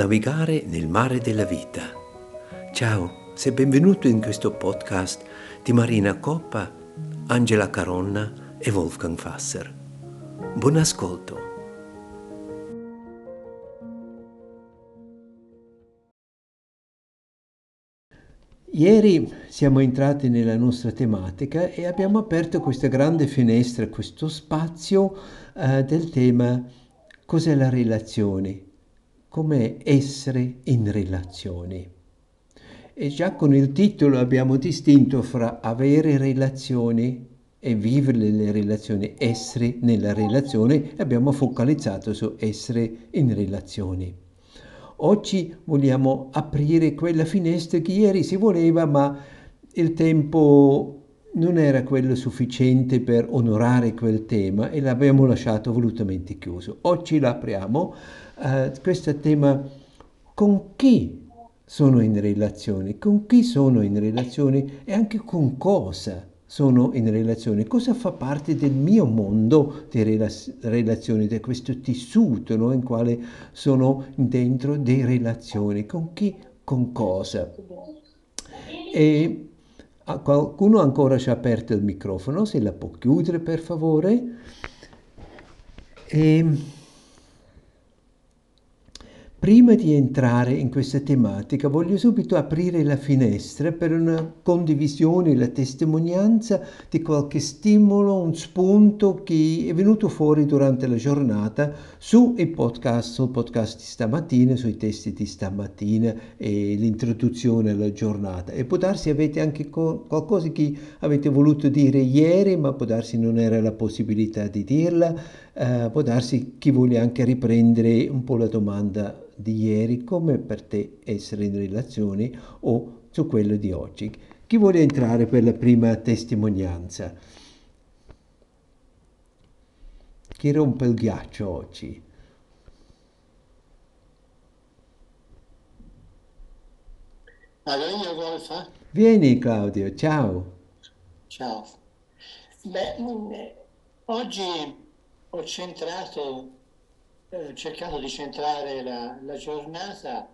Navigare nel mare della vita. Ciao, sei benvenuto in questo podcast di Marina Coppa, Angela Caronna e Wolfgang Fasser. Buon ascolto. Ieri siamo entrati nella nostra tematica e abbiamo aperto questa grande finestra, questo spazio eh, del tema cos'è la relazione come essere in relazioni. E già con il titolo abbiamo distinto fra avere relazioni e vivere le relazioni, essere nella relazione, e abbiamo focalizzato su essere in relazioni. Oggi vogliamo aprire quella finestra che ieri si voleva, ma il tempo non era quello sufficiente per onorare quel tema e l'abbiamo lasciato volutamente chiuso. Oggi l'apriamo uh, questo tema. Con chi sono in relazione, con chi sono in relazione? E anche con cosa sono in relazione, cosa fa parte del mio mondo di relazioni, di questo tessuto no, in quale sono dentro di relazioni, con chi, con cosa. E qualcuno ancora ci ha aperto il microfono, se la può chiudere per favore. E Prima di entrare in questa tematica voglio subito aprire la finestra per una condivisione, la testimonianza di qualche stimolo, un spunto che è venuto fuori durante la giornata sui podcast, sul podcast di stamattina, sui testi di stamattina e l'introduzione alla giornata. E può darsi avete anche qualcosa che avete voluto dire ieri, ma può darsi non era la possibilità di dirla, uh, può darsi chi vuole anche riprendere un po' la domanda di ieri come per te essere in relazione o su quello di oggi. Chi vuole entrare per la prima testimonianza? Chi rompe il ghiaccio oggi? Allora io Golfa? Vieni Claudio, ciao. Ciao. Beh, mm, oggi ho centrato eh, cercando di centrare la, la giornata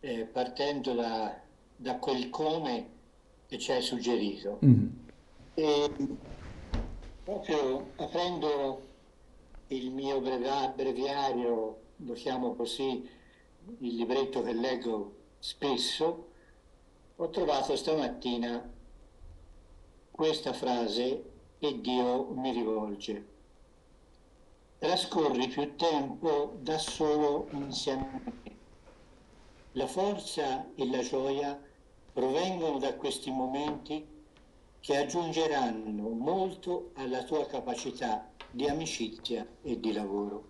eh, partendo da, da, quel come che ci hai suggerito. Mm. E proprio aprendo il mio breviario, lo chiamo così, il libretto che leggo spesso, ho trovato stamattina questa frase che Dio mi rivolge trascorri più tempo da solo insieme a me. La forza e la gioia provengono da questi momenti che aggiungeranno molto alla tua capacità di amicizia e di lavoro.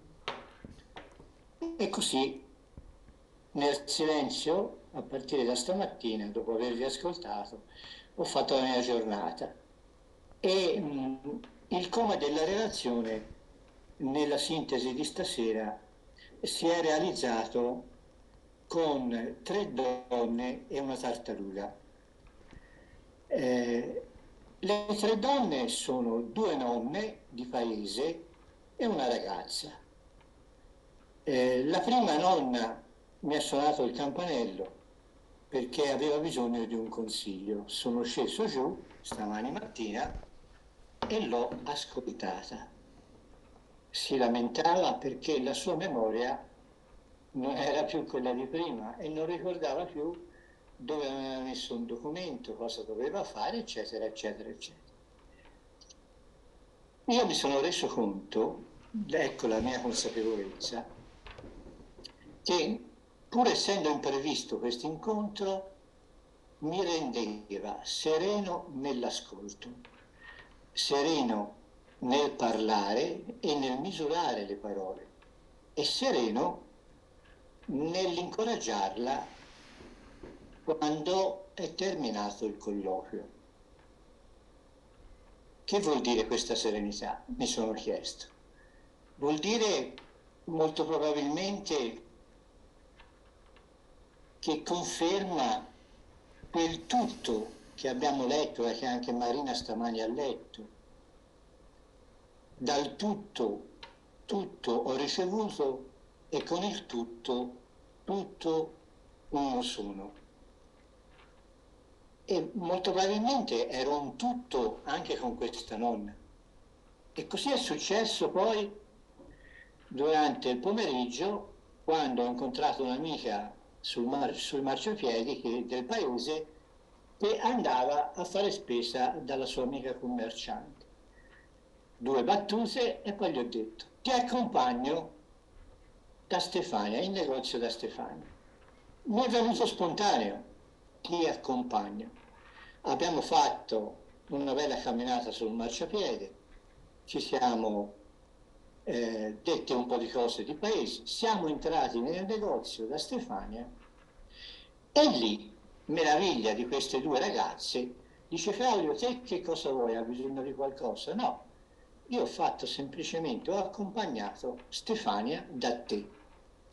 E così, nel silenzio, a partire da stamattina, dopo avervi ascoltato, ho fatto la mia giornata. E mh, mm, il come della relazione nella sintesi di stasera si è realizzato con tre donne e una tartaruga. Eh, le tre donne sono due nonne di paese e una ragazza. Eh, la prima nonna mi ha suonato il campanello perché aveva bisogno di un consiglio. Sono sceso giù stamani mattina e l'ho ascoltata si lamentava perché la sua memoria non era più quella di prima e non ricordava più dove aveva messo un documento, cosa doveva fare, eccetera, eccetera, eccetera. Io mi sono reso conto, ecco la mia consapevolezza, che pur essendo imprevisto questo incontro, mi rendeva sereno nell'ascolto, sereno nel parlare e nel misurare le parole e sereno nell'incoraggiarla quando è terminato il colloquio. Che vuol dire questa serenità? Mi sono chiesto. Vuol dire molto probabilmente che conferma quel tutto che abbiamo letto e che anche Marina stamani ha letto, dal tutto, tutto ho ricevuto e con il tutto tutto uno sono. E molto probabilmente ero un tutto anche con questa nonna. E così è successo poi durante il pomeriggio quando ho incontrato un'amica sul mar- sui marciapiedi che, del paese che andava a fare spesa dalla sua amica commerciante. Due battute e poi gli ho detto ti accompagno da Stefania, in negozio da Stefania. Mi è venuto spontaneo, ti accompagno. Abbiamo fatto una bella camminata sul marciapiede, ci siamo eh, dette un po' di cose di paese, siamo entrati nel negozio da Stefania e lì, meraviglia di queste due ragazze, dice Claudio, te che cosa vuoi? Hai bisogno di qualcosa? No, io ho fatto semplicemente, ho accompagnato Stefania da te,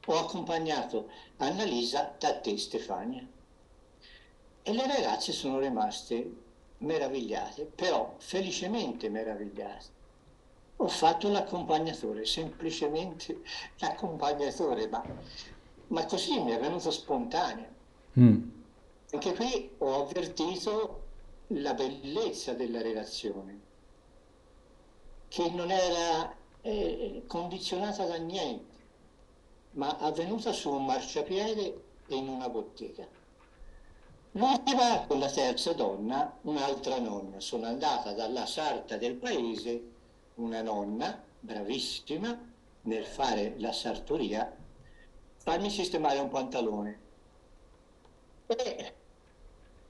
ho accompagnato Annalisa da te Stefania. E le ragazze sono rimaste meravigliate, però felicemente meravigliate. Ho fatto l'accompagnatore, semplicemente l'accompagnatore, ma, ma, così mi è venuto spontaneo. Mm. Anche qui ho avvertito la bellezza della relazione che non era eh, condizionata da niente, ma avvenuta su un marciapiede e in una bottega. L'ultima, con la terza donna, un'altra nonna. Sono andata dalla sarta del paese, una nonna bravissima nel fare la sartoria, farmi sistemare un pantalone. E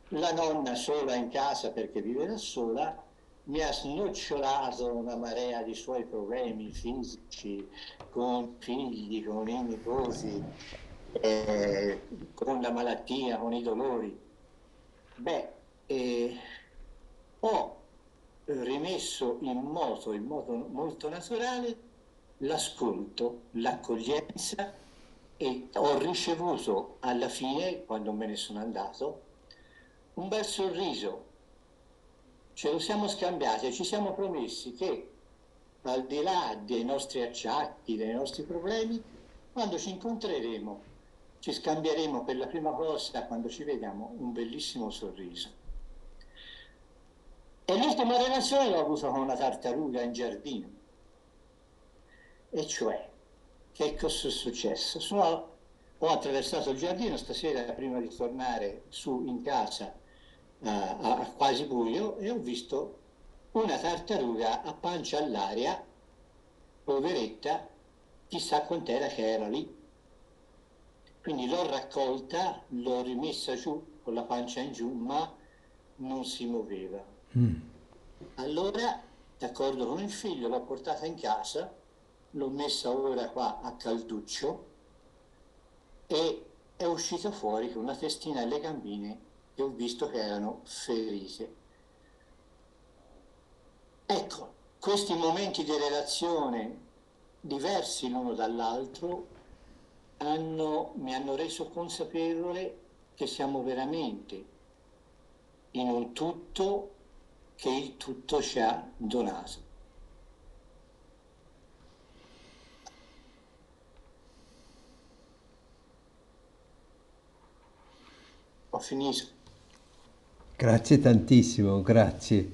la nonna sola in casa perché vive da sola mi ha snocciolato una marea di suoi problemi fisici, con figli, con i nipoti, eh, con la malattia, con i dolori. Beh, eh, ho rimesso in moto, in modo molto naturale, l'ascolto, l'accoglienza e ho ricevuto alla fine, quando me ne sono andato, un bel sorriso ce lo siamo scambiati e ci siamo promessi che al di là dei nostri acciacchi, dei nostri problemi, quando ci incontreremo ci scambieremo per la prima volta quando ci vediamo un bellissimo sorriso. E l'ultima relazione l'ho avuta con una tartaruga in giardino. E cioè, che cosa è successo? Sono, ho attraversato il giardino stasera prima di tornare su in casa a, a quasi buio e ho visto una tartaruga a pancia all'aria, poveretta, chissà quant'era che era lì. Quindi l'ho raccolta, l'ho rimessa giù con la pancia in giù, ma non si muoveva. Mm. Allora, d'accordo con il figlio, l'ho portata in casa, l'ho messa ora qua a calduccio e è uscita fuori con una testina e le gambine ho visto che erano ferite. Ecco, questi momenti di relazione diversi l'uno dall'altro hanno, mi hanno reso consapevole che siamo veramente in un tutto che il tutto ci ha donato. Ho finito. Grazie tantissimo, grazie.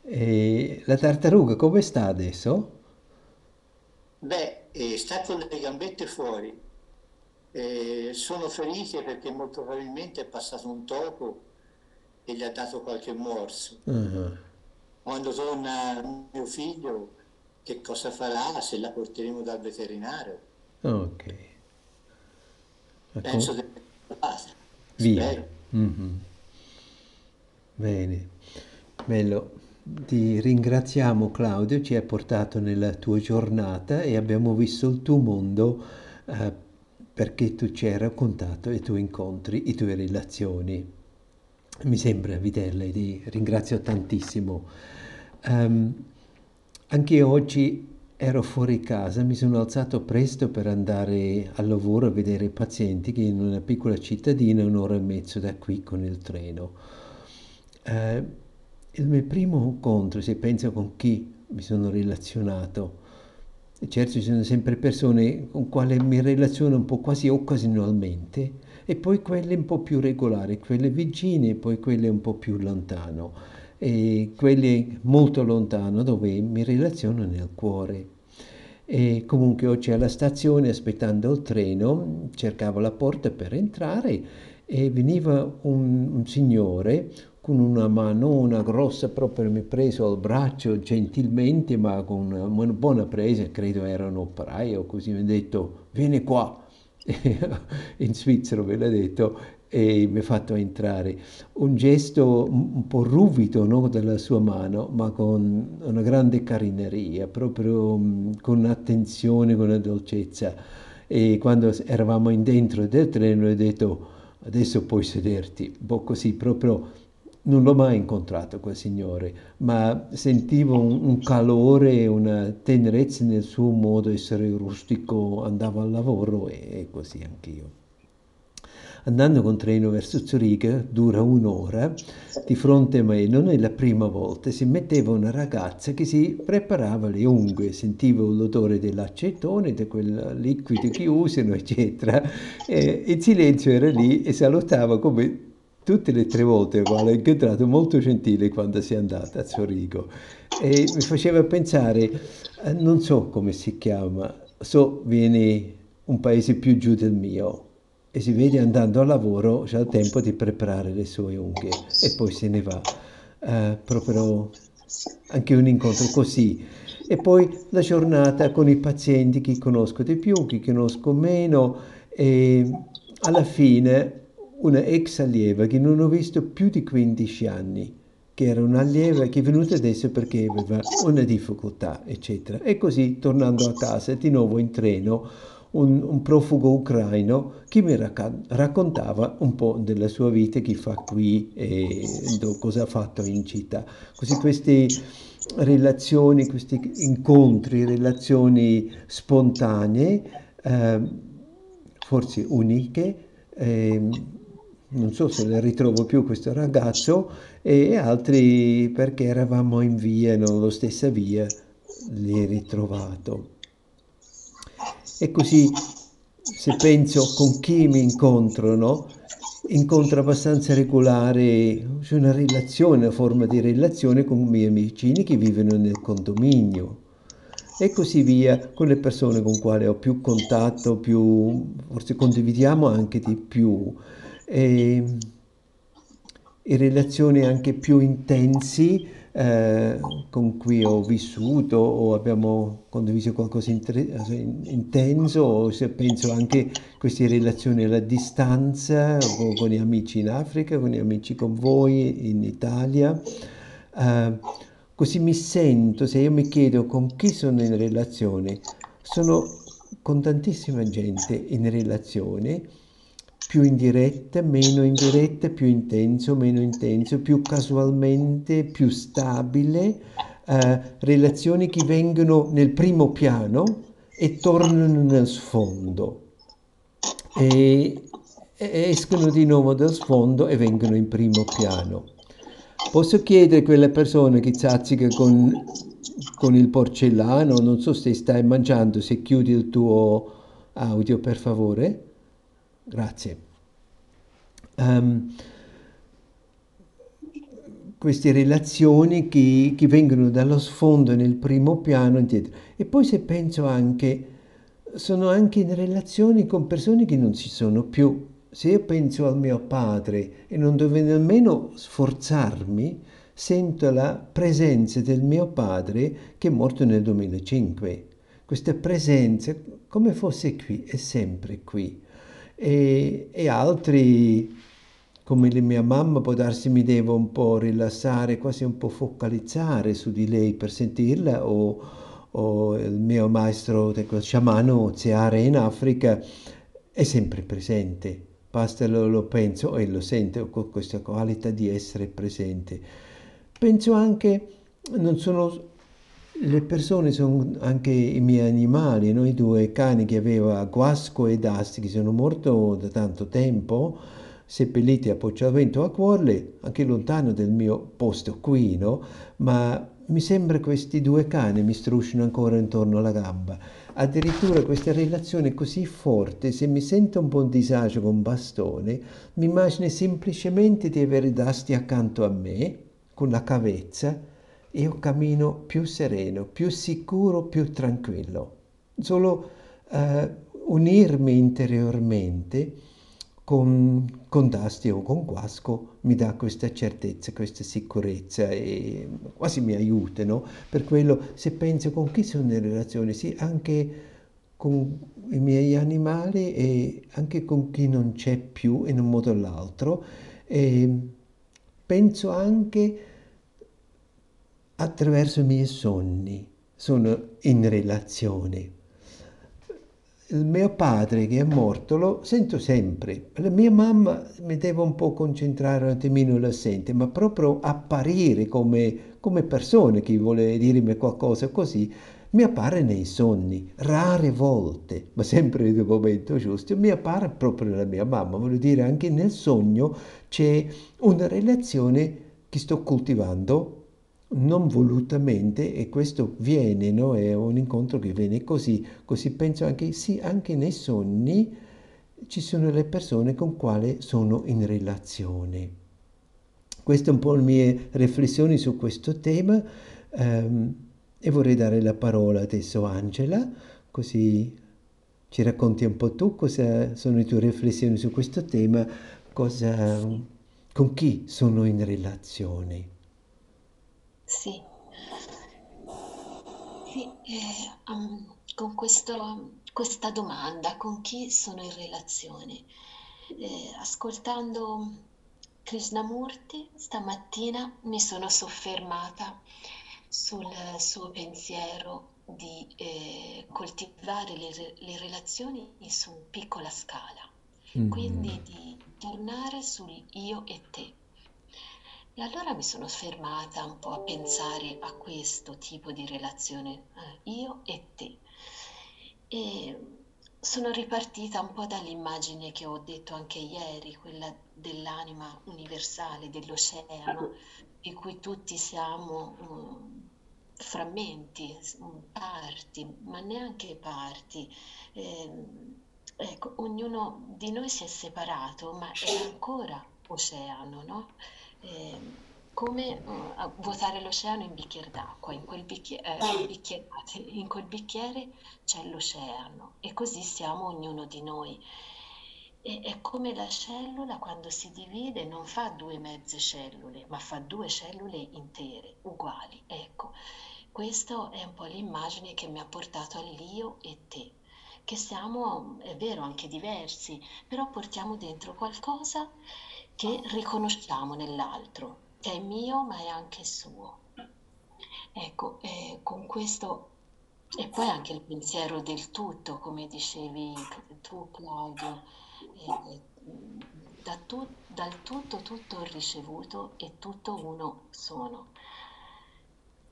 E la tartaruga come sta adesso? Beh, eh, sta con le gambette fuori. Eh, sono ferite perché molto probabilmente è passato un topo e gli ha dato qualche morso. Uh-huh. Quando torna mio figlio, che cosa farà se la porteremo dal veterinario? Ok. Penso che Via. Mm-hmm. Bene, bello. Ti ringraziamo Claudio, ci hai portato nella tua giornata e abbiamo visto il tuo mondo eh, perché tu ci hai raccontato i tuoi incontri, le tue relazioni. Mi sembra vederle, ti ringrazio tantissimo. Um, anche oggi ero fuori casa, mi sono alzato presto per andare al lavoro a vedere i pazienti che in una piccola cittadina un'ora e mezzo da qui con il treno. Eh, il mio primo incontro, se penso con chi mi sono relazionato, certo ci sono sempre persone con quali mi relaziono un po' quasi occasionalmente e poi quelle un po' più regolari, quelle vicine e poi quelle un po' più lontano e quelle molto lontano dove mi relaziono nel cuore. E comunque oggi alla stazione aspettando il treno cercavo la porta per entrare e veniva un, un signore con una manona grossa proprio mi ha preso al braccio gentilmente ma con una buona presa, credo era un operaio, così mi ha detto vieni qua, in svizzero ve l'ha detto e mi ha fatto entrare. Un gesto un po' ruvido no, dalla sua mano, ma con una grande carineria, proprio mm, con attenzione, con una dolcezza. E quando eravamo dentro del treno, ho detto adesso puoi sederti, un po' così, proprio non l'ho mai incontrato quel signore, ma sentivo un, un calore, una tenerezza nel suo modo di essere rustico, andavo al lavoro e, e così anch'io. Andando con treno verso Zurigo, dura un'ora, di fronte a me, non è la prima volta, si metteva una ragazza che si preparava le unghie, sentivo l'odore dell'acetone, di quel liquido che usano, eccetera. E il silenzio era lì e salutava come tutte le tre volte quale ho incontrato, molto gentile quando si è andata a Zurigo. E mi faceva pensare, eh, non so come si chiama, so viene un paese più giù del mio, e si vede andando al lavoro, c'ha il tempo di preparare le sue unghie e poi se ne va. Uh, proprio anche un incontro così. E poi la giornata con i pazienti, chi conosco di più, chi conosco meno, e alla fine una ex allieva che non ho visto più di 15 anni, che era un'allieva che è venuta adesso perché aveva una difficoltà, eccetera. E così, tornando a casa, di nuovo in treno, un, un profugo ucraino che mi raccontava un po' della sua vita, chi fa qui e cosa ha fatto in città. Così queste relazioni, questi incontri, relazioni spontanee, eh, forse uniche, eh, non so se le ritrovo più questo ragazzo e altri perché eravamo in via, non la stessa via, li ritrovato. E così se penso con chi mi incontro, incontro abbastanza regolare, c'è una relazione, una forma di relazione con i miei vicini che vivono nel condominio e così via con le persone con quali ho più contatto, più, forse condividiamo anche di più e, e relazioni anche più intensi eh, con cui ho vissuto o abbiamo condiviso qualcosa in, intenso o se penso anche a queste relazioni alla distanza con, con, gli amici in Africa, con gli amici con voi in Italia. Eh, così mi sento, se io mi chiedo con chi sono in relazione, sono con tantissima gente in relazione più indiretta, meno indiretta, più intenso, meno intenso, più casualmente, più stabile, eh, relazioni che vengono nel primo piano e tornano nel sfondo e, e escono di nuovo dal sfondo e vengono in primo piano. Posso chiedere a quella persona che zazzica con, con il porcellano, non so se stai mangiando, se chiudi il tuo audio per favore? Grazie. Um, queste relazioni che, che, vengono dallo sfondo nel primo piano indietro. E poi se penso anche, sono anche in relazioni con persone che non ci sono più. Se io penso al mio padre e non devo nemmeno sforzarmi, sento la presenza del mio padre che è morto nel 2005. Questa presenza, come fosse qui, è sempre qui e, e altri come la mia mamma può darsi mi devo un po' rilassare, quasi un po' focalizzare su di lei per sentirla o, o il mio maestro, quel sciamano Zeare in Africa è sempre presente, basta lo, lo penso e lo sento con questa qualità di essere presente. Penso anche, non sono le persone sono anche i miei animali, i due cani che avevo, Guasco e Dasti, che sono morti da tanto tempo, seppelliti a Pocciavento a Cuorle, anche lontano del mio posto qui, no? ma mi sembra questi due cani mi strusciano ancora intorno alla gamba. Addirittura questa relazione così forte, se mi sento un po' in disagio con bastone, mi immagino semplicemente di avere Dasti accanto a me, con la cavezza, io cammino più sereno, più sicuro, più tranquillo. Solo uh, unirmi interiormente con, con Dasti o con Quasco mi dà questa certezza, questa sicurezza e quasi mi aiuta, no? Per quello se penso con chi sono in relazione, sì, anche con i miei animali e anche con chi non c'è più in un modo o l'altro, e penso anche attraverso i miei sogni, sono in relazione il mio padre che è morto lo sento sempre. La mia mamma mi deve un po' concentrare un attimino l'assente, ma proprio apparire come, come persona che vuole dirmi qualcosa così, mi appare nei sogni, rare volte, ma sempre nel momento giusto, mi appare proprio la mia mamma. Voglio dire, anche nel sogno c'è una relazione che sto coltivando non volutamente e questo viene, no? è un incontro che viene così, così penso anche, sì, anche nei sogni ci sono le persone con quali sono in relazione. Queste un po' le mie riflessioni su questo tema ehm, e vorrei dare la parola adesso a Angela, così ci racconti un po' tu cosa sono le tue riflessioni su questo tema, cosa, con chi sono in relazione. Sì, sì, eh, um, con questo, questa domanda, con chi sono in relazione? Eh, ascoltando Krishnamurti stamattina mi sono soffermata sul suo pensiero di eh, coltivare le, le, relazioni su piccola scala, mm. quindi di tornare sul io e te e allora mi sono fermata un po' a pensare a questo tipo di relazione, eh, io e te. E sono ripartita un po' dall'immagine che ho detto anche ieri, quella dell'anima universale, dell'oceano, di cui tutti siamo um, frammenti, parti, ma neanche parti. Eh, ecco, ognuno di noi si è separato, ma è ancora oceano, no? Eh, come uh, vuotare l'oceano in bicchiere d'acqua, in quel bicchiere, eh, bicchiere, in quel bicchiere c'è l'oceano e così siamo ognuno di noi. E, è come la cellula quando si divide non fa due mezze cellule, ma fa due cellule intere, uguali. Ecco, questa è un po' l'immagine che mi ha portato all'io e te che siamo, è vero, anche diversi, però portiamo dentro qualcosa che riconosciamo nell'altro, che è mio ma è anche suo. Ecco, eh, con questo, e poi anche il pensiero del tutto, come dicevi tu Claudio, eh, da tu, dal tutto tutto ricevuto e tutto uno sono.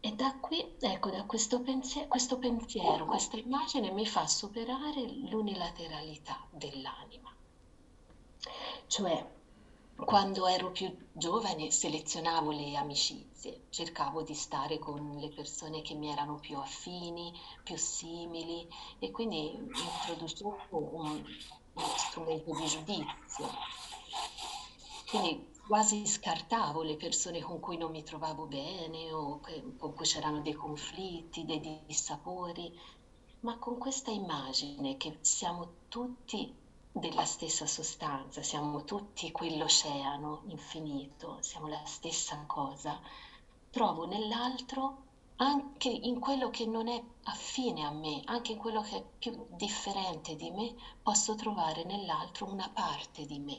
E da qui, ecco, da questo pensiero, questo pensiero, questa immagine mi fa superare l'unilateralità dell'anima. Cioè, quando ero più giovane selezionavo le amicizie, cercavo di stare con le persone che mi erano più affini, più simili e quindi introducevo un, uno strumento di giudizio. Quindi quasi scartavo le persone con cui non mi trovavo bene o con cui c'erano dei conflitti, dei dissapori, ma con questa immagine che siamo tutti della stessa sostanza, siamo tutti quell'oceano infinito, siamo la stessa cosa, trovo nell'altro, anche in quello che non è affine a me, anche in quello che è più differente di me, posso trovare nell'altro una parte di me.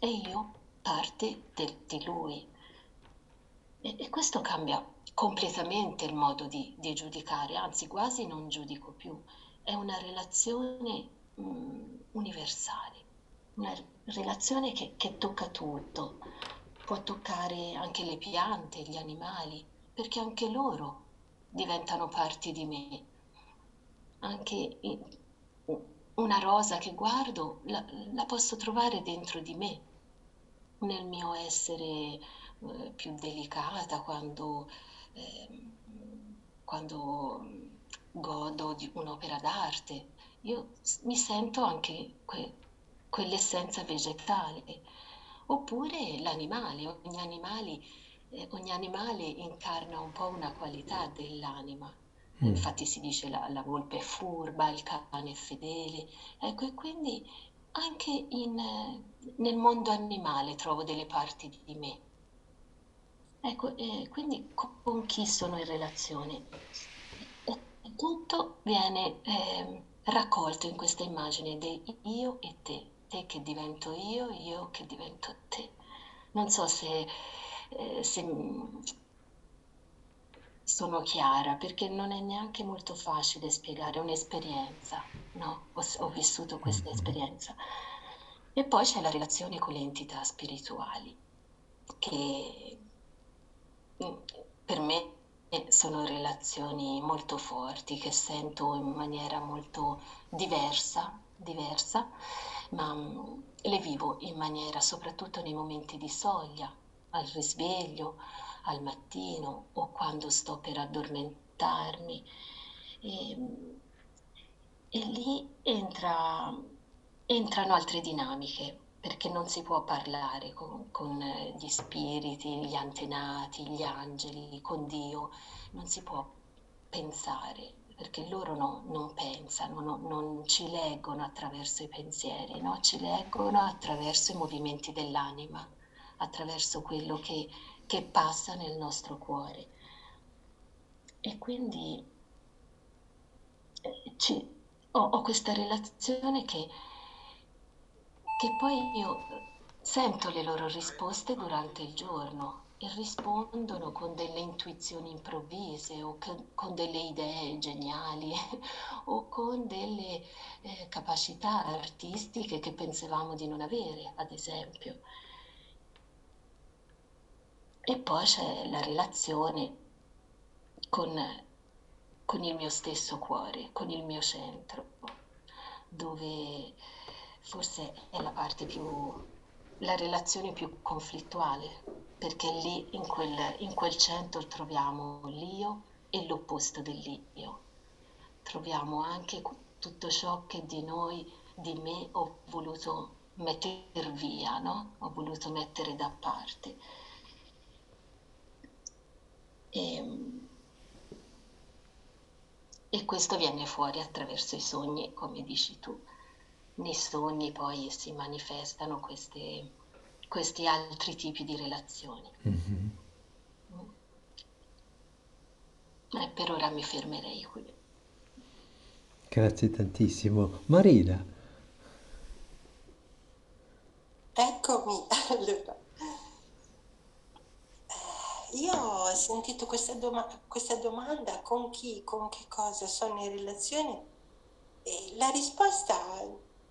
E io parte del, di lui. E, e, questo cambia completamente il modo di, di giudicare, anzi quasi non giudico più. È una relazione mh, mm, universali, una relazione che, che tocca tutto, può toccare anche le piante, gli animali, perché anche loro diventano parti di me. Anche una rosa che guardo la, la posso trovare dentro di me, nel mio essere eh, più delicata, quando eh, quando godo di un'opera d'arte, io mi sento anche que- quell'essenza vegetale. Oppure l'animale, ogni animale, eh, ogni animale incarna un po' una qualità dell'anima. Mm. Infatti si dice la, la, volpe è furba, il cane è fedele. Ecco, e quindi anche in, nel mondo animale trovo delle parti di me. Ecco, eh, quindi con chi sono in relazione? E tutto viene eh, raccolto in questa immagine di io e te, te che divento io, io che divento te. Non so se, eh, se sono chiara, perché non è neanche molto facile spiegare un'esperienza, no? Ho, ho vissuto questa mm-hmm. esperienza. E poi c'è la relazione con le entità spirituali, che mm, per me sono relazioni molto forti, che sento in maniera molto diversa, diversa ma mm, le vivo in maniera soprattutto nei momenti di soglia, al risveglio, al mattino o quando sto per addormentarmi. E, e lì entra, entrano altre dinamiche perché non si può parlare con, con, gli spiriti, gli antenati, gli angeli, con Dio, non si può pensare perché loro no, non pensano, no, non ci leggono attraverso i pensieri, no? ci leggono attraverso i movimenti dell'anima, attraverso quello che che passa nel nostro cuore. E quindi eh, ci, ho, ho, questa relazione che, che poi io sento le loro risposte durante il giorno e rispondono con delle intuizioni improvvise o che, con delle idee geniali o con delle eh, capacità artistiche che pensavamo di non avere, ad esempio. E poi c'è la relazione con, con il mio stesso cuore, con il mio centro, dove forse è la parte più, la relazione più conflittuale, perché lì in quel, in quel centro troviamo l'io e l'opposto dell'io. Troviamo anche tutto ciò che di noi, di me ho voluto mettere via, no? Ho voluto mettere da parte e, ehm, e questo viene fuori attraverso i sogni, come dici tu. Nei sogni poi si manifestano queste, questi altri tipi di relazioni. Mm-hmm. E per ora mi fermerei qui. Grazie tantissimo. Marina. Eccomi, allora io ho sentito questa, doma- questa domanda con chi, con che cosa sono in relazione e la risposta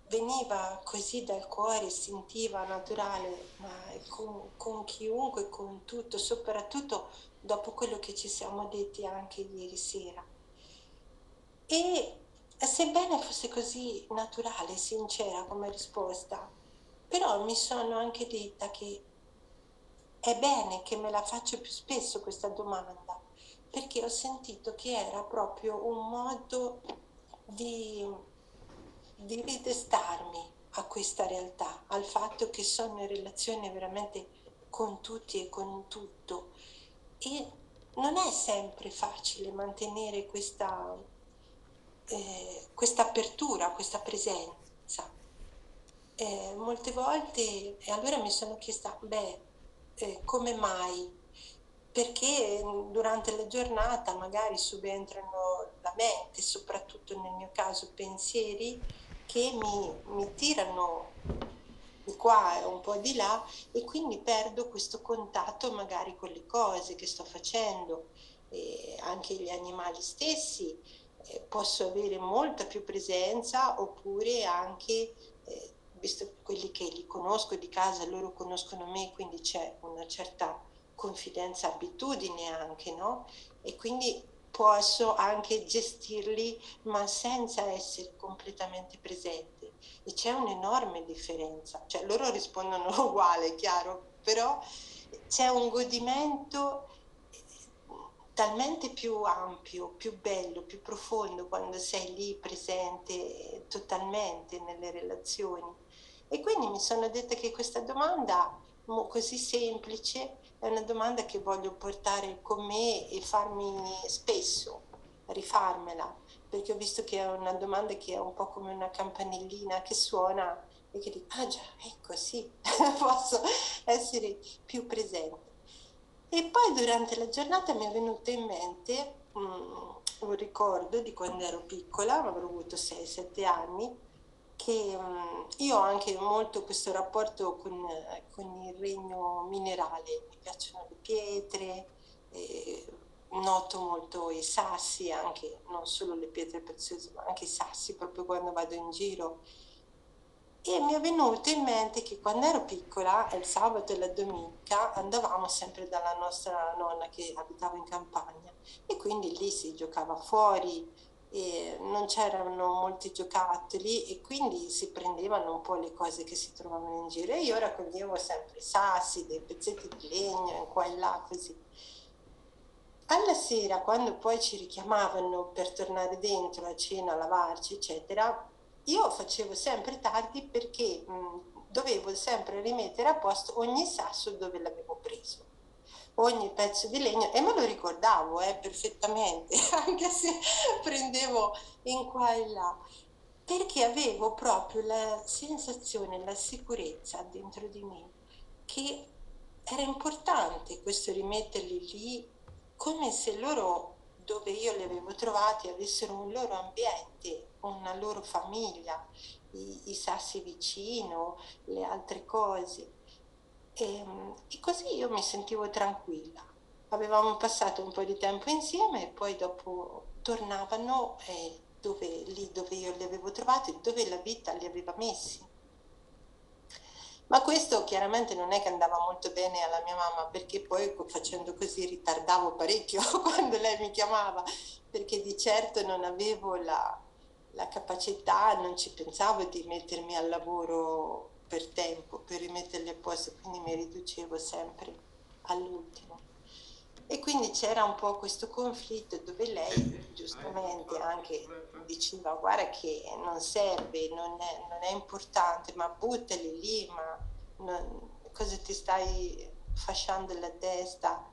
veniva così dal cuore, sentiva naturale, ma con, con, chiunque, con tutto, soprattutto dopo quello che ci siamo detti anche ieri sera. E sebbene fosse così naturale, sincera come risposta, però mi sono anche detta che è bene che me la faccio più spesso questa domanda, perché ho sentito che era proprio un modo di, di ridestarmi a questa realtà, al fatto che sono in relazione veramente con tutti e con tutto. E non è sempre facile mantenere questa, eh, questa apertura, questa presenza. Eh, molte volte, e allora mi sono chiesta, beh, eh, come mai? Perché durante la giornata magari subentrano la mente, soprattutto nel mio caso pensieri che mi, mi tirano di qua e un po' di là e quindi perdo questo contatto magari con le cose che sto facendo, e anche gli animali stessi. Eh, posso avere molta più presenza oppure anche eh, visto quelli che li conosco di casa, loro conoscono me, quindi c'è una certa confidenza, abitudine anche, no? E quindi posso anche gestirli ma senza essere completamente presente e c'è un'enorme differenza, cioè loro rispondono uguale, chiaro, però c'è un godimento talmente più ampio, più bello, più profondo quando sei lì presente totalmente nelle relazioni. E quindi mi sono detta che questa domanda così semplice è una domanda che voglio portare con me e farmi spesso, rifarmela, perché ho visto che è una domanda che è un po' come una campanellina che suona e che dico, ah già, ecco sì, posso essere più presente. E poi durante la giornata mi è venuto in mente um, un ricordo di quando ero piccola, avrò avuto 6-7 anni, che um, io ho anche molto questo rapporto con, con, il regno minerale, mi piacciono le pietre, eh, noto molto i sassi, anche non solo le pietre preziose, ma anche i sassi proprio quando vado in giro. E mi è venuto in mente che quando ero piccola, il sabato e la domenica, andavamo sempre dalla nostra nonna che abitava in campagna e quindi lì si giocava fuori, non c'erano molti giocattoli e quindi si prendevano un po' le cose che si trovavano in giro e io raccoglievo sempre sassi, dei pezzetti di legno, qua e là, così. Alla sera, quando poi ci richiamavano per tornare dentro a cena, a lavarci, eccetera, io facevo sempre tardi perché mh, dovevo sempre rimettere a posto ogni sasso dove l'avevo preso, ogni pezzo di legno e me lo ricordavo eh, perfettamente, anche se prendevo in qua e là, perché avevo proprio la sensazione, la sicurezza dentro di me che era importante questo rimetterli lì come se loro dove io li avevo trovati avessero un loro ambiente, una loro famiglia, i, i sassi vicino, le altre cose. E, e così io mi sentivo tranquilla. Avevamo passato un po' di tempo insieme e poi dopo tornavano eh, dove, lì dove io li avevo trovati, dove la vita li aveva messi. Ma questo chiaramente non è che andava molto bene alla mia mamma perché poi facendo così ritardavo parecchio quando lei mi chiamava perché di certo non avevo la, la capacità, non ci pensavo di mettermi al lavoro per tempo, per rimetterli a posto, quindi mi riducevo sempre all'ultimo. E quindi c'era un po' questo conflitto dove lei giustamente anche diceva guarda che non serve, non è, non è importante, ma buttali lì, ma non, cosa ti stai fasciando la testa?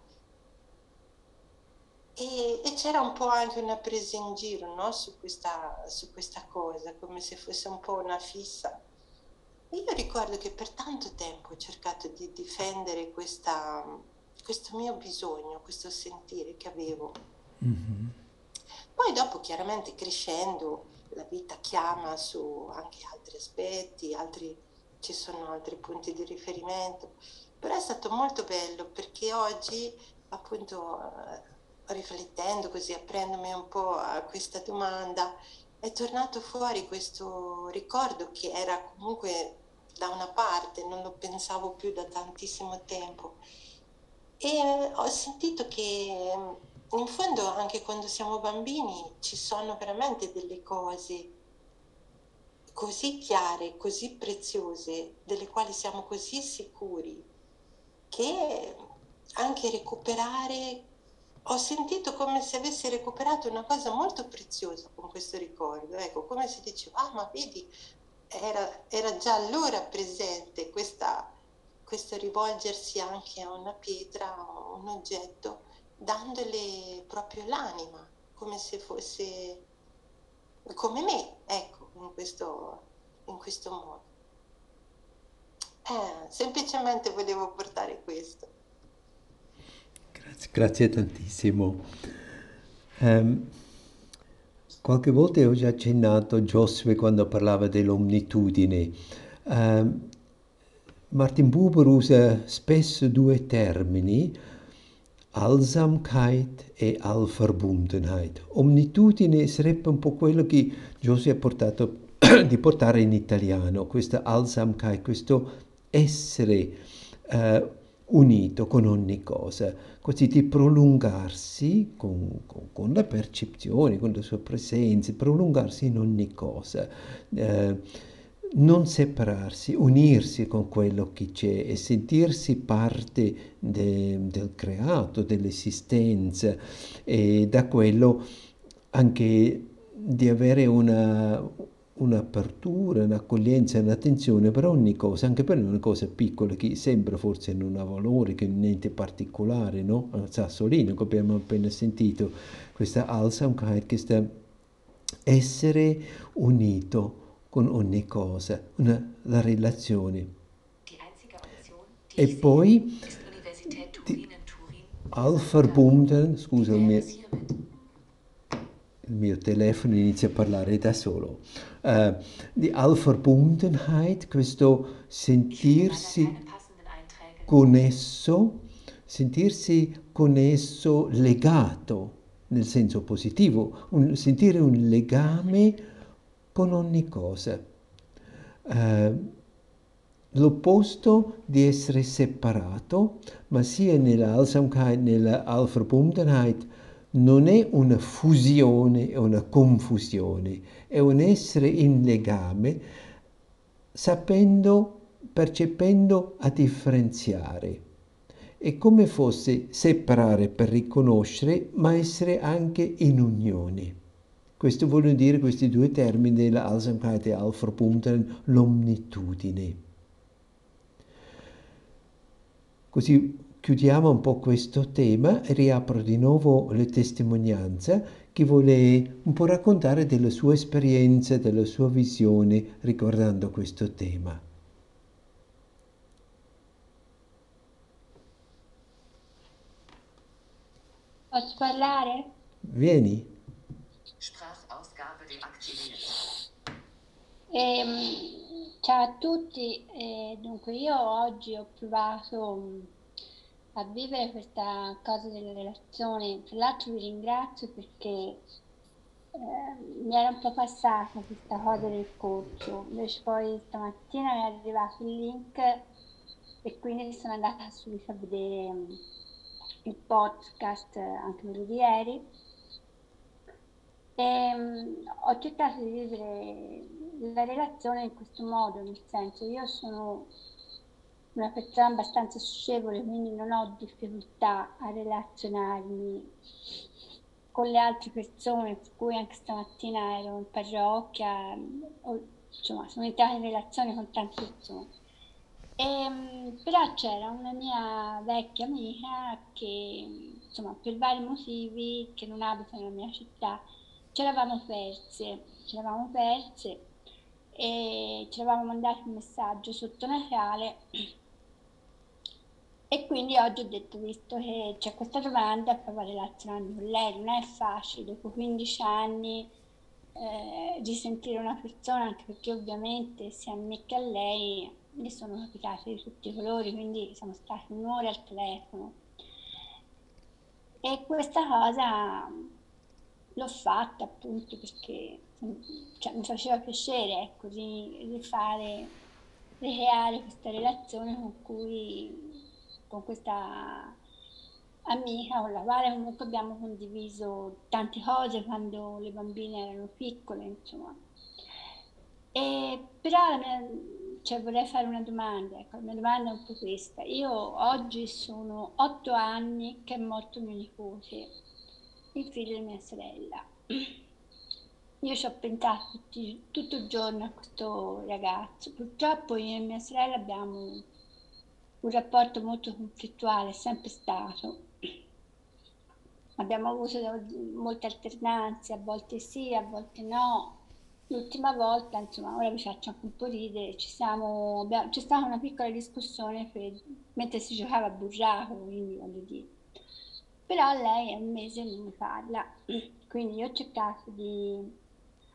E, e, c'era un po' anche una presa in giro no? su, questa, su questa cosa, come se fosse un po' una fissa. Io ricordo che per tanto tempo ho cercato di difendere questa, questo mio bisogno, questo sentire che avevo. Mm-hmm. Poi dopo chiaramente crescendo la vita chiama su anche altri aspetti, altri, ci sono altri punti di riferimento, però è stato molto bello perché oggi appunto riflettendo così, aprendomi un po' a questa domanda, è tornato fuori questo ricordo che era comunque da una parte, non lo pensavo più da tantissimo tempo. E ho sentito che mm, in fondo anche quando siamo bambini ci sono veramente delle cose così chiare, così preziose, delle quali siamo così sicuri, che anche recuperare, ho sentito come se avessi recuperato una cosa molto preziosa con questo ricordo, ecco, come se dicevo, ah ma vedi, era, era già allora presente questa questo rivolgersi anche a una pietra, a un oggetto, dandole proprio l'anima, come se fosse come me, ecco, in questo, in questo modo. Eh, semplicemente volevo portare questo. Grazie, grazie tantissimo. Um, qualche volta ho già accennato Josue quando parlava dell'omnitudine. Um, Martin Buber usa spesso due termini, Allsamkeit e Allverbundenheit. Omnitudine sarebbe un po' quello che Giose ha portato di portare in italiano, questa Allsamkeit, questo essere uh, unito con ogni cosa, così di prolungarsi con, con, con, la percezione, con la sua presenza, prolungarsi in ogni cosa. Uh, non separarsi, unirsi con quello che c'è e sentirsi parte de, del creato, dell'esistenza e da quello anche di avere una, un'apertura, un'accoglienza, un'attenzione per ogni cosa, anche per una cosa piccola che sembra forse non ha valore, che niente particolare, no? Sassolino, che abbiamo appena sentito, questa Alsamkeit, questa essere unito con ogni cosa, una, la relazione. E poi die Allverbunden, scusa, il mio, il mio telefono inizia a parlare da solo. Uh, die Allverbundenheit, questo sentirsi connesso, sentirsi connesso, legato, nel senso positivo, un, sentire un legame con ogni cosa. Uh, l'opposto di essere separato, ma sia nella Allsamkeit, nella Allverbundenheit, non è una fusione o una confusione, è un essere in legame, sapendo, percependo a differenziare. È come fosse separare per riconoscere, ma essere anche in unione. Questo vuol dire questi due termini Allsamkeit e Allverbundenheit, l'omnitudine. Così chiudiamo un po' questo tema e riapro di nuovo le testimonianze. Chi vuole un po' raccontare della sua esperienza, della sua visione riguardando questo tema. Posso parlare? Vieni. Sprachausgabe deaktiviert. Ehm, ciao a tutti, eh, dunque io oggi ho provato mm, a vivere questa cosa della relazione, tra l'altro vi ringrazio perché eh, mi era un po' passata questa cosa del corso, invece poi stamattina mi è arrivato il link e quindi sono andata subito a vedere mm, il podcast anche quello di ieri. E um, ho cercato di vivere la relazione in questo modo, nel senso io sono una persona abbastanza socievole, quindi non ho difficoltà a relazionarmi con le altre persone, per cui anche stamattina ero in parrocchia, o, insomma sono entrata in relazione con tante persone. E, ehm, però c'era una mia vecchia amica che, insomma, per vari motivi che non abita nella mia città, ci eravamo perse, ci eravamo perse e ci eravamo mandato un messaggio sotto Natale e quindi oggi ho detto, visto che c'è questa domanda, provo a relazionarmi con lei, non è facile dopo 15 anni eh, risentire una persona, anche perché ovviamente sia a me che a lei mi sono capitate di tutti i colori, quindi siamo stati un'ora al telefono. E questa cosa l'ho fatta appunto perché cioè, mi faceva piacere ecco, di rifare, ricreare questa relazione con cui con questa amica con la quale comunque abbiamo condiviso tante cose quando le bambine erano piccole, insomma. E, però mia, cioè, vorrei fare una domanda, ecco, la mia domanda è un po' questa. Io oggi sono otto anni che è morto mio nipote, il figlio di mia sorella. Io ci ho pensato tutto il giorno a questo ragazzo. Purtroppo io e mia sorella abbiamo un rapporto molto conflittuale, sempre stato. Abbiamo avuto molte alternanze, a volte sì, a volte no. L'ultima volta, insomma, ora vi faccio anche un po' ridere, ci siamo, abbiamo, c'è stata una piccola discussione per, mentre si giocava a burraco, quindi voglio dire. Però lei è un mese non mi parla, quindi io ho cercato di,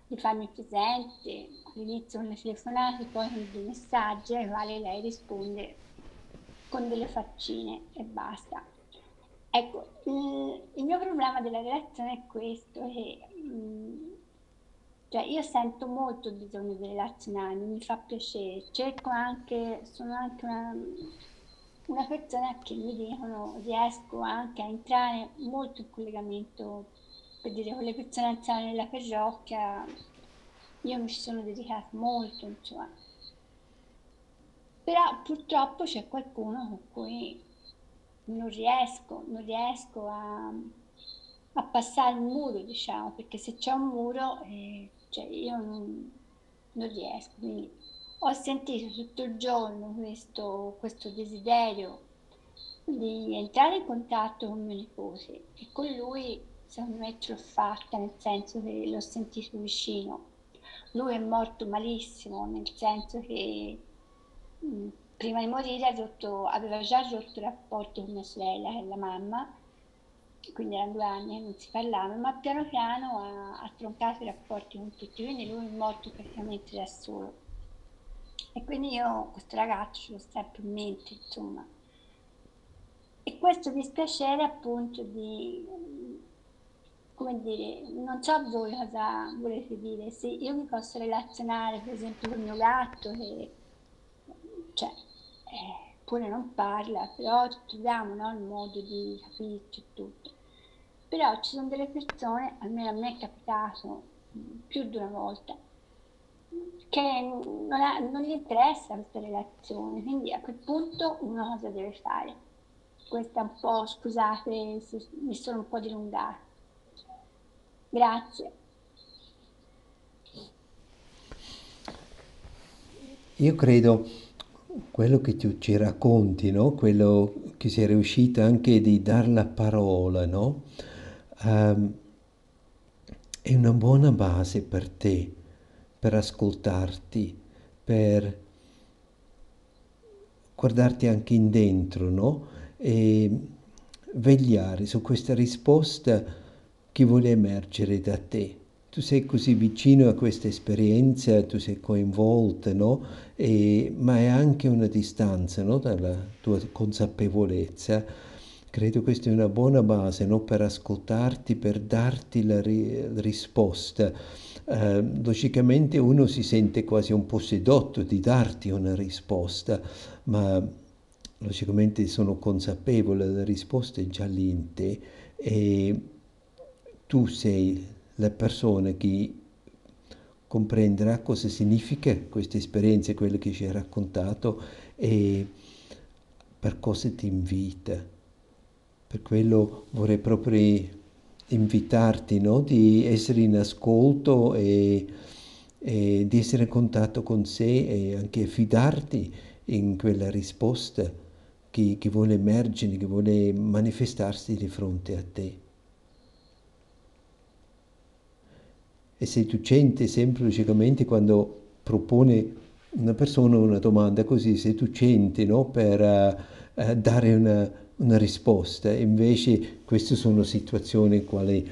di farmi presente, all'inizio con le telefonate, poi con dei messaggi ai quali lei risponde con delle faccine e basta. Ecco, il, mio problema della relazione è questo, che mm, cioè io sento molto il bisogno di relazionarmi, mi fa piacere, cerco anche, sono anche una, una persona che mi dicono riesco anche a entrare molto in collegamento, per dire, con le persone anziane nella parrocchia, io mi ci sono dedicata molto, insomma però purtroppo c'è qualcuno con cui non riesco, non riesco a, a passare un muro, diciamo, perché se c'è un muro, eh, cioè io non, non riesco. Quindi ho sentito tutto il giorno questo, questo desiderio di entrare in contatto con mio nipote e con lui secondo me ce l'ho fatta nel senso che l'ho sentito vicino. Lui è morto malissimo, nel senso che prima di morire rotto, aveva già rotto i rapporti con mia sorella, che è la mamma, quindi erano due anni che non si parlavano, ma piano piano ha, ha troncato i rapporti con tutti, quindi lui è morto praticamente da solo. E quindi io questo ragazzo ce l'ho sempre in mente, insomma. E questo dispiacere appunto di, come dire, non so voi cosa volete dire, se io mi posso relazionare per esempio con il mio gatto che, cioè, eh, pure non parla, però troviamo no, il modo di capirci tutto. Però ci sono delle persone, almeno a me è capitato più di una volta, che non, ha, non gli interessa questa relazione, quindi a quel punto uno cosa deve fare? Questa un po', scusate se mi sono un po' dilungata. Grazie. Io credo quello che tu ci racconti, no? quello che sei riuscita anche di dar la parola, no? Um, è una buona base per te, per ascoltarti, per guardarti anche in dentro, no? E vegliare su questa risposta che vuole emergere da te tu sei così vicino a questa esperienza, tu sei coinvolta, no? E, ma è anche una distanza no? dalla tua consapevolezza. Credo questa è una buona base no? per ascoltarti, per darti la, ri- risposta. Eh, logicamente uno si sente quasi un po' sedotto di darti una risposta, ma logicamente sono consapevole, la risposta è già lì in te e tu sei la persona che comprenderà cosa significa questa esperienza, quello che ci hai raccontato e per cosa ti invita. Per quello vorrei proprio invitarti no? di essere in ascolto e, e, di essere in contatto con sé e anche fidarti in quella risposta che, che vuole emergere, che vuole manifestarsi di fronte a te. È seducente sempre logicamente quando propone una persona una domanda così seducente no? per uh, dare una, una, risposta. Invece queste sono situazioni in quali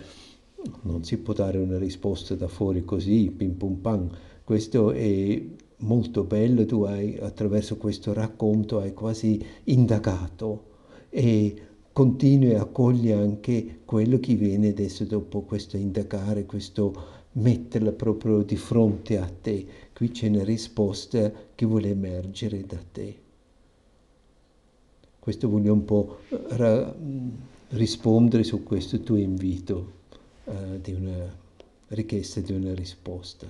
non si può dare una risposta da fuori così, pim pum pam. Questo è molto bello, tu hai attraverso questo racconto hai quasi indagato e continui a cogliere anche quello che viene adesso dopo questo indagare, questo metterla proprio di fronte a te. Qui c'è una risposta che vuole emergere da te. Questo voglio un po' ra- rispondere su questo tuo invito uh, di una richiesta di una risposta.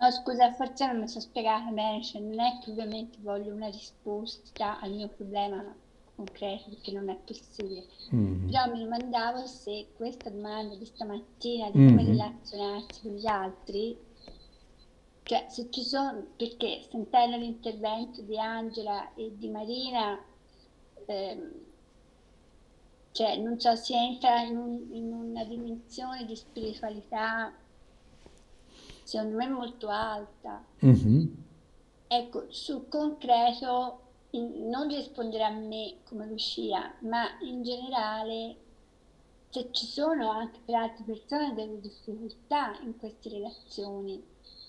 No, scusa, forse non mi sono spiegata bene, cioè non è che ovviamente voglio una risposta al mio problema, concreto perché non è possibile. Mm-hmm. Però mi domandavo se questa domanda di stamattina di come mm-hmm. relazionarsi con gli altri, cioè se ci sono, perché sentendo l'intervento di Angela e di Marina, ehm, cioè non so, si entra in, un, in una dimensione di spiritualità secondo me molto alta. Mm-hmm. Ecco, sul concreto non rispondere a me come Lucia, ma in generale se ci sono anche per altre persone delle difficoltà in queste relazioni,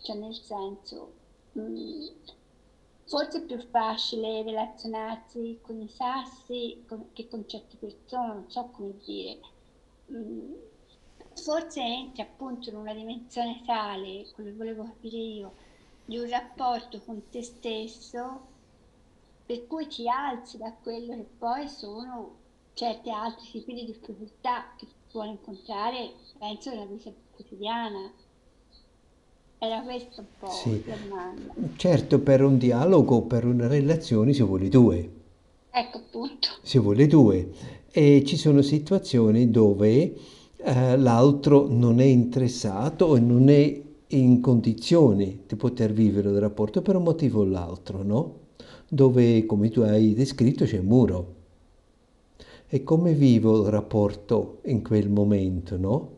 cioè nel senso, mh, mm, forse è più facile relazionarsi con i sassi con, che con certe persone, non so come dire. Mh, mm, forse entri appunto in una dimensione tale, come volevo capire io, di un rapporto con te stesso per cui ti alzi da quello che poi sono certi altri tipi di difficoltà che si può incontrare, penso, nella vita quotidiana. Era questo un po' Sì. la domanda. Certo, per un dialogo, per una relazione si vuole due. Ecco appunto. si vuole due e ci sono situazioni dove eh, l'altro non è interessato e non è in condizioni di poter vivere il rapporto per un motivo o l'altro, no? Dove, come tu hai descritto, c'è un muro. E come vivo il rapporto in quel momento, no?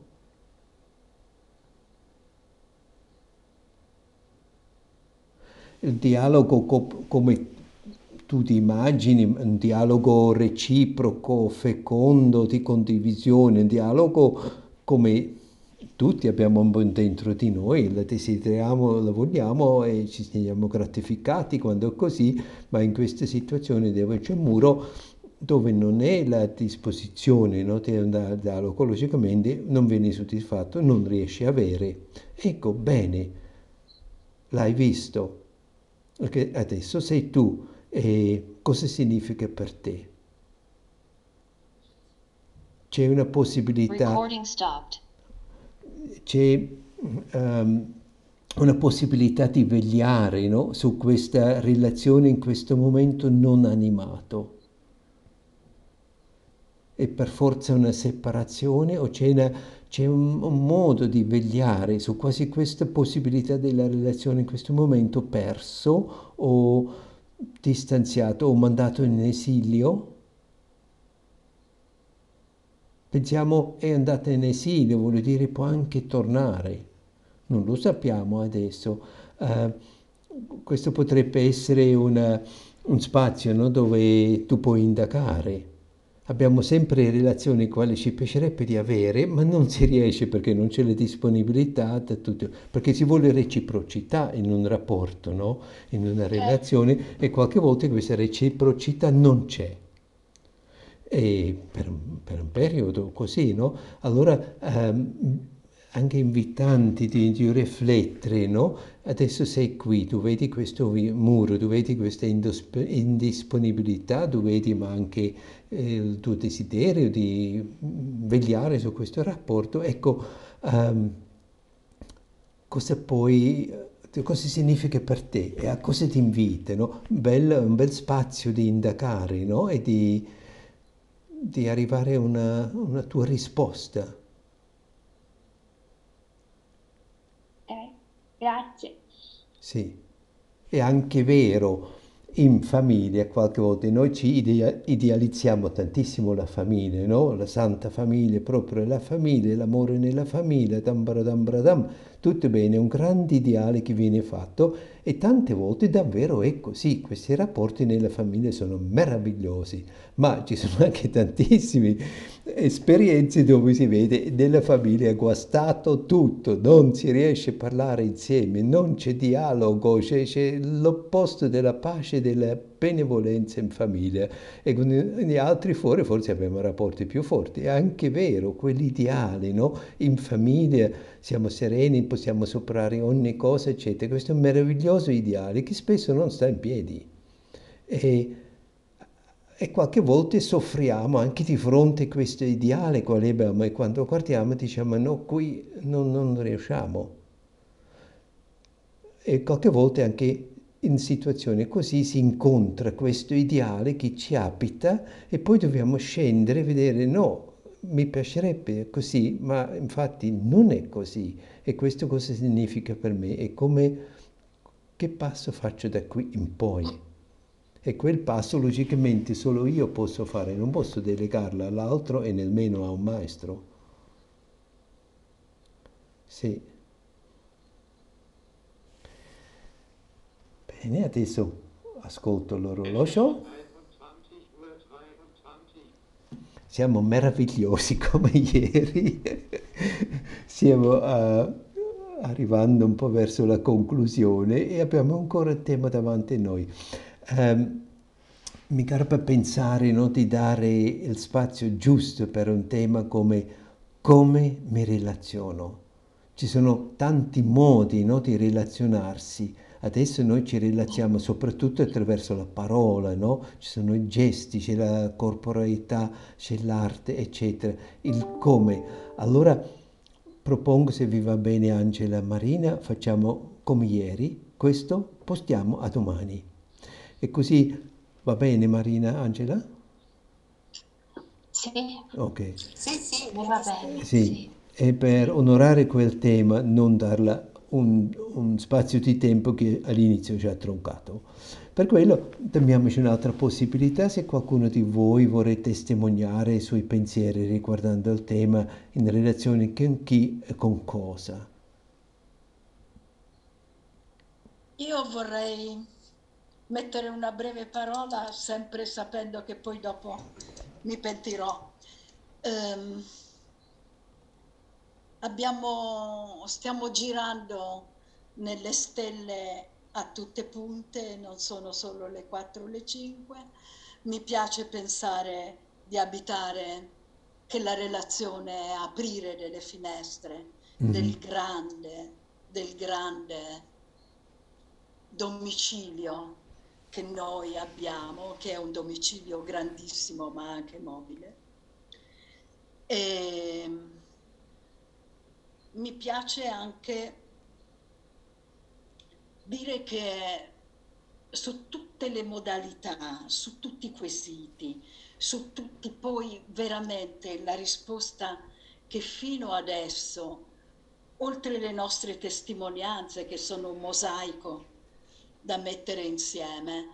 Il dialogo co- come tu ti immagini, un dialogo reciproco, fecondo, di condivisione, un dialogo come tutti abbiamo un po' dentro di noi, la desideriamo, la vogliamo e ci sentiamo gratificati quando è così, ma in queste situazioni dove c'è un muro, dove non è la disposizione no, dialogo, logicamente non vieni soddisfatto, non riesci a avere. Ecco, bene, l'hai visto, perché adesso sei tu e cosa significa per te? C'è una possibilità, Recording stopped. C'è ehm, una possibilità di vegliare, no, su questa relazione in questo momento non animato. È per forza una separazione o c'è, una- c'è un, un modo di vegliare su quasi questa possibilità della relazione in questo momento perso o distanziato o mandato in esilio? Pensiamo è andata in esilio, vuol dire può anche tornare. Non lo sappiamo adesso. Eh, questo potrebbe essere una- un spazio, no, dove tu puoi indagare. Abbiamo sempre relazioni quali ci piacerebbe di avere, ma non si riesce perché non c'è la disponibilità, tutto, perché si vuole reciprocità in un rapporto, no? In una relazione e qualche volta questa reciprocità non c'è. Per, per un periodo così, no? Allora, ehm, anche invitanti di, di riflettere, no? Adesso sei qui, tu vedi questo muro, tu vedi questa indisponibilità, tu vedi ma anche eh, il tuo desiderio di mm, vegliare su questo rapporto. Ecco, ehm, cosa poi, eh, cosa significa per te e a cosa ti invita, no? Un un bel spazio di indagare, no? E di, di arrivare a una, una tua risposta. Eh, grazie. Sì, è anche vero, in famiglia qualche volta. Noi ci idea- idealizziamo tantissimo la famiglia, no? La santa famiglia, proprio la famiglia, l'amore nella famiglia, dam bradam, tutto bene, un grande ideale che viene fatto e tante volte davvero è così, questi rapporti nella famiglia sono meravigliosi, ma ci sono anche tantissime esperienze dove si vede nella famiglia è guastato tutto, non si riesce a parlare insieme, non c'è dialogo, c'è, c'è l'opposto della pace e della benevolenza in famiglia e con gli altri fuori forse abbiamo rapporti più forti, è anche vero, quell'ideale, no? In famiglia siamo sereni, possiamo superare ogni cosa, eccetera, questo è un meraviglioso ideale che spesso non sta in piedi. E, e qualche volta soffriamo anche di fronte a questo ideale quale abbiamo e quando guardiamo diciamo no, qui non, non riusciamo. E qualche volta anche in situazioni così si incontra questo ideale che ci abita e poi dobbiamo scendere e vedere no, mi piacerebbe così, ma infatti non è così. E questo cosa significa per me? E come, che passo faccio da qui in poi? E quel passo logicamente solo io posso fare, non posso delegarlo all'altro e nemmeno a un maestro. Sì. Bene, adesso ascolto l'orologio. Siamo meravigliosi come ieri. Stiamo eh, arrivando un po' verso la conclusione e abbiamo ancora il tema davanti a noi. Ehm, mi garba pensare no, di dare il spazio giusto per un tema come come mi relaziono. Ci sono tanti modi no, di relazionarsi. Adesso noi ci relaziamo soprattutto attraverso la parola, no? Ci sono i gesti, c'è la corporalità, c'è l'arte, eccetera. Il come. Allora, propongo se vi va bene Angela Marina, facciamo come ieri, questo postiamo a domani. E così va bene Marina, Angela? Sì, Ok. Sì, sì, va bene, Sì, sì. e per onorare quel tema non darla un, un spazio di tempo che all'inizio è già troncato. Per quello diamoci un'altra possibilità se qualcuno di voi vorrei testimoniare i suoi pensieri riguardando il tema in relazione con chi e con cosa. Io vorrei mettere una breve parola, sempre sapendo che poi dopo mi pentirò. Ehm, abbiamo, stiamo girando nelle stelle a tutte punte, non sono solo le 4 o le 5. Mi piace pensare di abitare, che la relazione è aprire delle finestre del Mhm. grande, del grande domicilio che noi abbiamo, che è un domicilio grandissimo ma anche mobile. E mi piace anche dire che su tutte le modalità, su tutti i quesiti, su tutti poi veramente la risposta che fino adesso, oltre le nostre testimonianze che sono un mosaico da mettere insieme,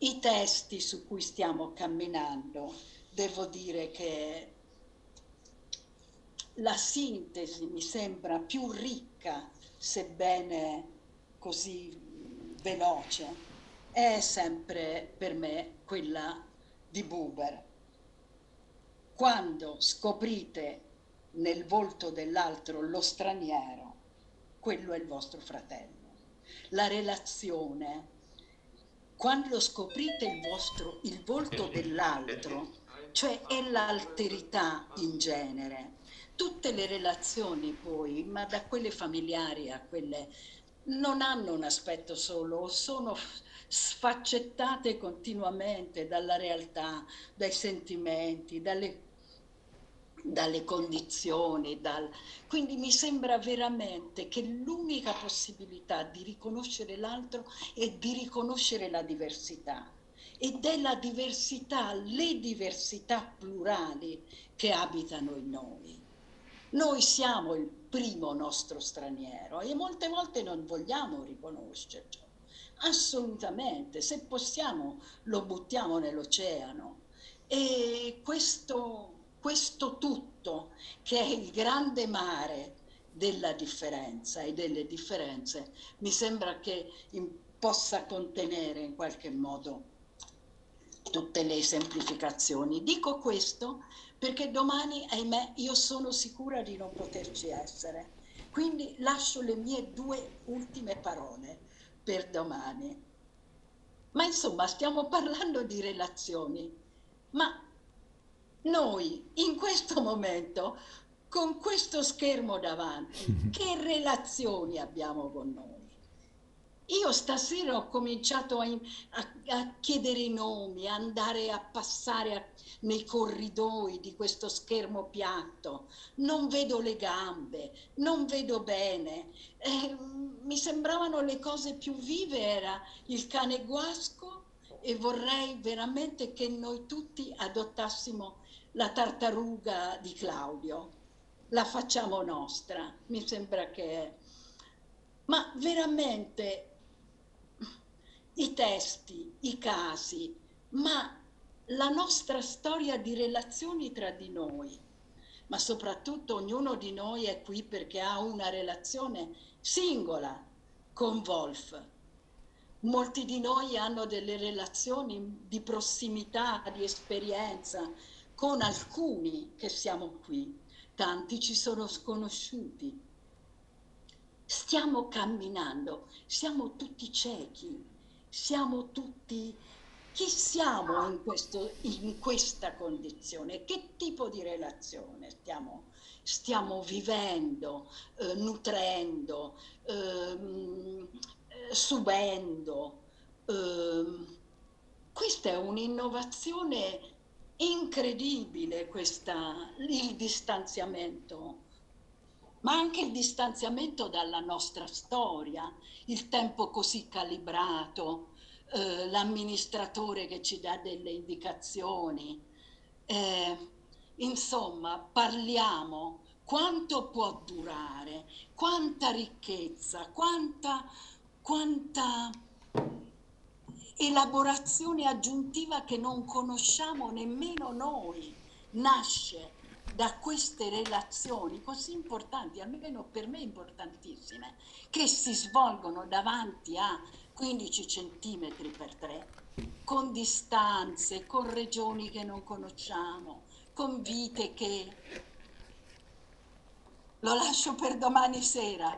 i testi su cui stiamo camminando, devo dire che la sintesi mi sembra più ricca, sebbene così veloce, è sempre per me quella di Buber. Quando scoprite nel volto dell'altro lo straniero, quello è il vostro fratello. La relazione, quando scoprite il, vostro, il volto dell'altro, cioè è l'alterità in genere, tutte le relazioni poi, ma da quelle familiari a quelle non hanno un aspetto solo, sono sfaccettate continuamente dalla realtà, dai sentimenti, dalle, dalle condizioni. Dal... Quindi mi sembra veramente che l'unica possibilità di riconoscere l'altro è di riconoscere la diversità. Ed è la diversità, le diversità plurali che abitano in noi. Noi siamo il primo nostro straniero e molte volte non vogliamo riconoscerci. Assolutamente, se possiamo lo buttiamo nell'oceano. E questo, questo tutto, che è il grande mare della differenza e delle differenze, mi sembra che in, possa contenere in qualche modo tutte le semplificazioni. Dico questo perché domani, ahimè, io sono sicura di non poterci essere. Quindi lascio le mie due ultime parole per domani. Ma insomma, stiamo parlando di relazioni, ma noi in questo momento, con questo schermo davanti, che relazioni abbiamo con noi? Io stasera ho cominciato a, a, a chiedere i nomi, a andare a passare a, nei corridoi di questo schermo piatto. Non vedo le gambe, non vedo bene. Eh, mi sembravano le cose più vive, era il cane guasco e vorrei veramente che noi tutti adottassimo la tartaruga di Claudio. La facciamo nostra, mi sembra che... Ma veramente i testi, i casi, ma la nostra storia di relazioni tra di noi. Ma soprattutto ognuno di noi è qui perché ha una relazione singola con Wolf. Molti di noi hanno delle relazioni di prossimità, di esperienza con alcuni che siamo qui. Tanti ci sono sconosciuti. Stiamo camminando, siamo tutti ciechi, siamo tutti chi siamo in, questo, in, questa condizione? Che tipo di relazione stiamo, stiamo vivendo, eh, nutrendo, ehm, eh, subendo? Eh, questa è un'innovazione incredibile, questa, il distanziamento ma anche il distanziamento dalla nostra storia, il tempo così calibrato, eh, l'amministratore che ci dà delle indicazioni. Eh, insomma, parliamo quanto può durare, quanta ricchezza, quanta, quanta elaborazione aggiuntiva che non conosciamo nemmeno noi nasce da queste relazioni così importanti, almeno per me importantissime, che si svolgono davanti a 15 centimetri per 3, con distanze, con regioni che non conosciamo, con vite che... Lo lascio per domani sera.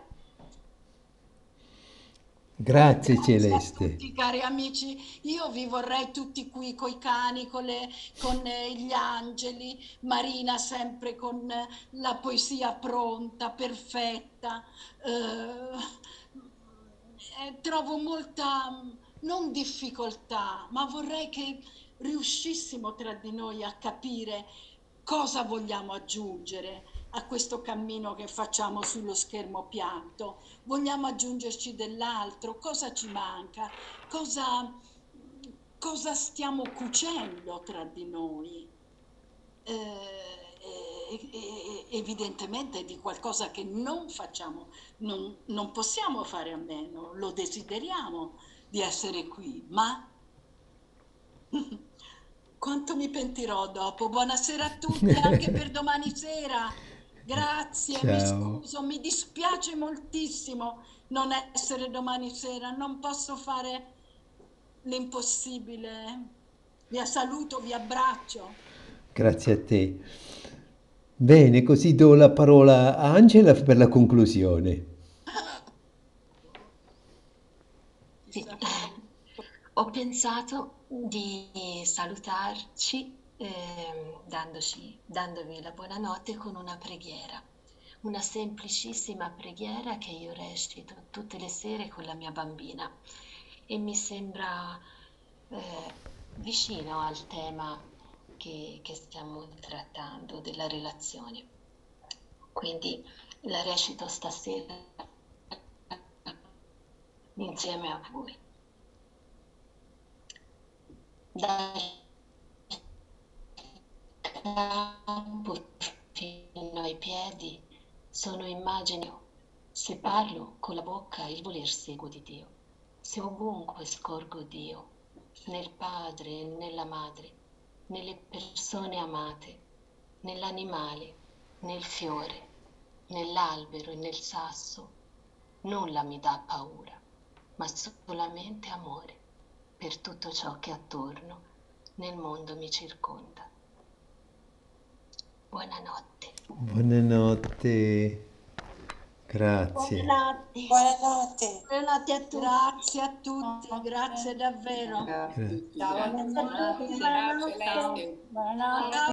Grazie, Grazie Celeste. a tutti, cari amici. Io vi vorrei tutti qui coi cani, con, le, con eh, gli angeli, Marina sempre con eh, la poesia pronta, perfetta. Eh, eh, trovo molta, non difficoltà, ma vorrei che riuscissimo tra di noi a capire cosa vogliamo aggiungere a questo cammino che facciamo sullo schermo piatto. Vogliamo aggiungerci dell'altro? Cosa ci manca? Cosa, cosa stiamo cucendo tra di noi? Eh, evidentemente di qualcosa che non facciamo, non, non possiamo fare a meno, lo desideriamo di essere qui, ma quanto mi pentirò dopo. Buonasera a tutti, anche per domani sera. Grazie, mi Ciao. scuso, mi dispiace moltissimo non essere domani sera, non posso fare l'impossibile. Vi saluto, vi abbraccio. Grazie a te. Bene, così do la parola a Angela per la conclusione. Sì. Ho pensato di salutarci eh, dandoci, la buonanotte con una preghiera, una semplicissima preghiera che io recito tutte le sere con la mia bambina e mi sembra eh, vicino al tema che, che stiamo trattando della relazione. Quindi la recito stasera insieme a voi. Dai campo fino ai piedi sono immagini. Se parlo con la bocca il voler seguo di Dio. Se ovunque scorgo Dio, nel padre e nella madre, nelle persone amate, nell'animale, nel fiore, nell'albero e nel sasso, nulla mi dà paura, ma solamente amore per tutto ciò che attorno nel mondo mi circonda. Buonanotte. Buonanotte. Grazie. Buonanotte. Buonanotte. Buonanotte a tutti. Grazie a tutti, grazie davvero. Grazie. Ciao. Buonanotte. Grazie, Buonanotte. Buonanotte.